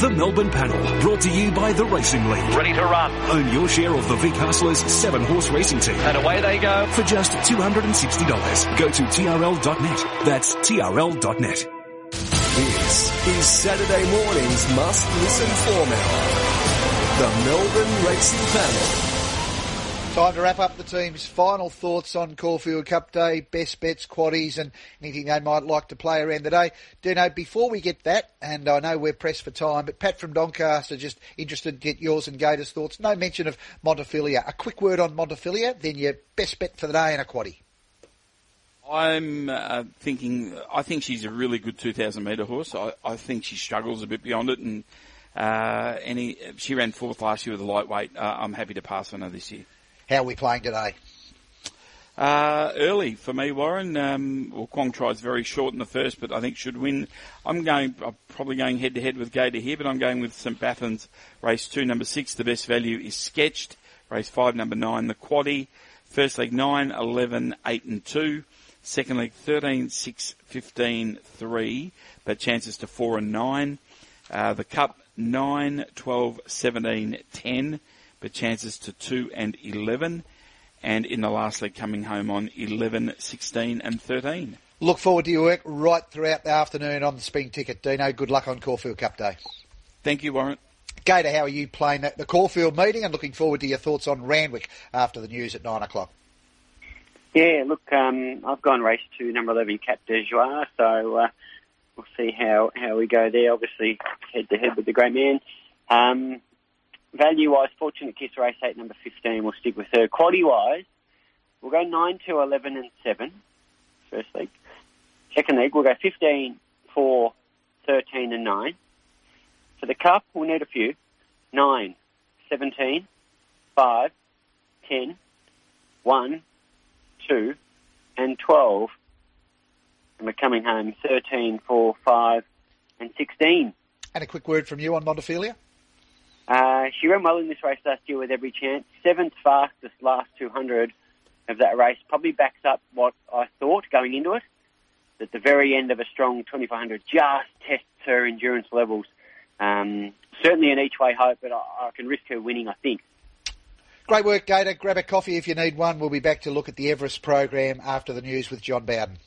The Melbourne Panel, brought to you by the Racing League. Ready to run. Own your share of the Vic Hustlers seven horse racing team. And away they go. For just $260. Go to TRL.net. That's TRL.net. This is Saturday morning's must listen format. The Melbourne Racing Panel. Time to wrap up the team's final thoughts on Caulfield Cup Day, best bets, quaddies, and anything they might like to play around the day. Dino, before we get that, and I know we're pressed for time, but Pat from Doncaster just interested to get yours and Gator's thoughts. No mention of Montefilia. A quick word on Montefilia, then your best bet for the day and a quaddie. I'm uh, thinking. I think she's a really good 2,000 metre horse. I, I, think she struggles a bit beyond it, and uh, any she ran fourth last year with a lightweight. Uh, I'm happy to pass on her this year. How are we playing today? Uh, early for me, Warren. Um, well, Kwong tries very short in the first, but I think should win. I'm going, I'm probably going head to head with Gator here, but I'm going with St. Bathans, race two, number six. The best value is sketched. Race five, number nine, the quaddy. First leg nine, 11, 8 and 2. Second leg 13, 6, 15, 3, but chances to 4 and 9. Uh, the cup 9, 12, 17, 10 but chances to 2 and 11. And in the last leg coming home on 11, 16 and 13. Look forward to your work right throughout the afternoon on the spring ticket. Dino, good luck on Caulfield Cup Day. Thank you, Warren. Gator, how are you playing at the Caulfield meeting and looking forward two your thoughts on Randwick after the news at 9 o'clock? Yeah, look, um, I've gone race to number 11, Cap de Joie, so uh, we'll see how, how we go there. Obviously, head to head with the great man. Um, Value wise, Fortunate Kiss race 8, number 15, we'll stick with her. Quality wise, we'll go 9 to 11 and 7, first leg. Second leg, we'll go 15, 4, 13 and 9. For the cup, we'll need a few. 9, 17, 5, 10, 1, 2, and 12. And we're coming home 13, 4, 5, and 16. And a quick word from you on Montefilia? She ran well in this race last year with every chance. Seventh fastest last 200 of that race. Probably backs up what I thought going into it. At the very end of a strong 2500 just tests her endurance levels. Um, certainly an each way hope, but I, I can risk her winning, I think. Great work, Gator. Grab a coffee if you need one. We'll be back to look at the Everest program after the news with John Bowden.